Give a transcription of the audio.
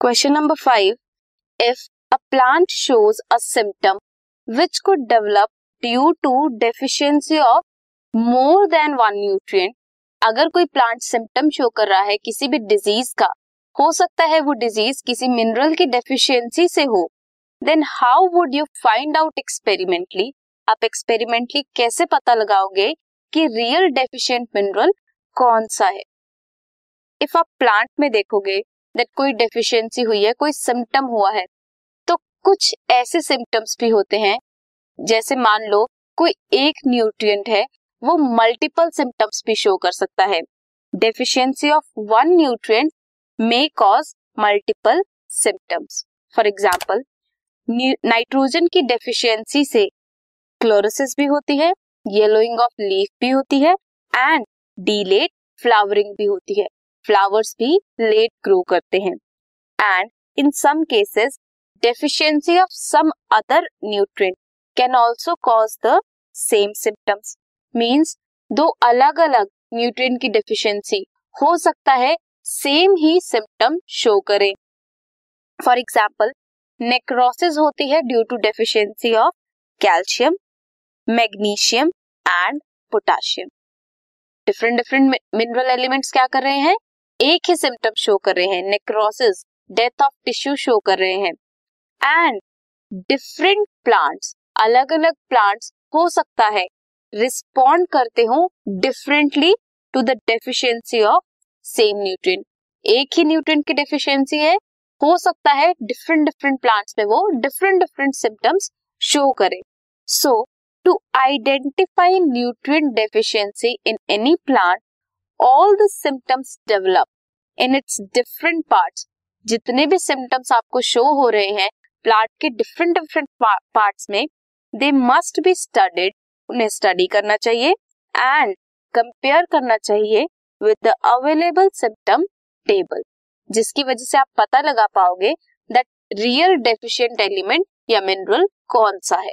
Question number 5. If a plant shows a symptom which could develop due to deficiency of more than one nutrient, अगर कोई plant symptom show कर रहा है किसी भी disease का हो सकता है वो डिज़ीज़ किसी मिनरल की डेफिशिएंसी से हो। Then how would you find out experimentally आप एक्सपेरिमेंटली कैसे पता लगाओगे कि रियल डेफिशिएंट मिनरल कौन सा है? इफ़ आप प्लांट में देखोगे दैट कोई डेफिशिएंसी हुई है, कोई सिम्टम हुआ है तो कुछ ऐसे सिम्टम्स भी होते हैं, जैसे मान लो, कोई एक न्यूट्रिएंट है, वो मल्टीपल सिम्टम्स भी शो कर सकता है। Deficiency of one nutrient may cause multiple symptoms for example nitrogen की डेफिशिएंसी से क्लोरोसिस भी होती है येलोइंग ऑफ़ लीफ भी होती है एंड डीलेट फ्लावरिंग भी होती है। फ्लावर्स भी लेट ग्रो करते हैं. And in some cases deficiency of some other nutrient can also cause the same symptoms means दो अलग अलग न्यूट्रिएंट की डेफिशिएंसी हो सकता है सेम ही सिम्टम शो करे. फॉर एग्ज़ाम्पल नेक्रोसिस होती है due to deficiency of calcium magnesium and potassium different different mineral elements क्या कर रहे हैं? एक ही सिम्टम शो कर रहे हैं necrosis death of tissue show कर रहे हैं. एंड डिफरेंट प्लांट्स अलग अलग प्लांट्स हो सकता है रिस्पॉन्ड करते हो differently to the deficiency of same nutrient एक ही न्यूट्रिएंट की डेफिशिएंसी है, हो सकता है डिफरेंट डिफरेंट प्लांट्स में वो डिफरेंट डिफरेंट सिम्टम्स शो करे. So to identify nutrient deficiency in any plant all the symptoms develop in its different parts जितने भी सिम्टम्स आपको शो हो रहे हैं प्लांट के डिफरेंट डिफरेंट पार्ट्स में दे मस्ट बी स्टडीड उन्हें स्टडी करना चाहिए एंड कंपेयर करना चाहिए with the available symptom table जिसकी वजह से आप पता लगा पाओगे दैट रियल डेफिशिएंट एलिमेंट या मिनरल कौन सा है।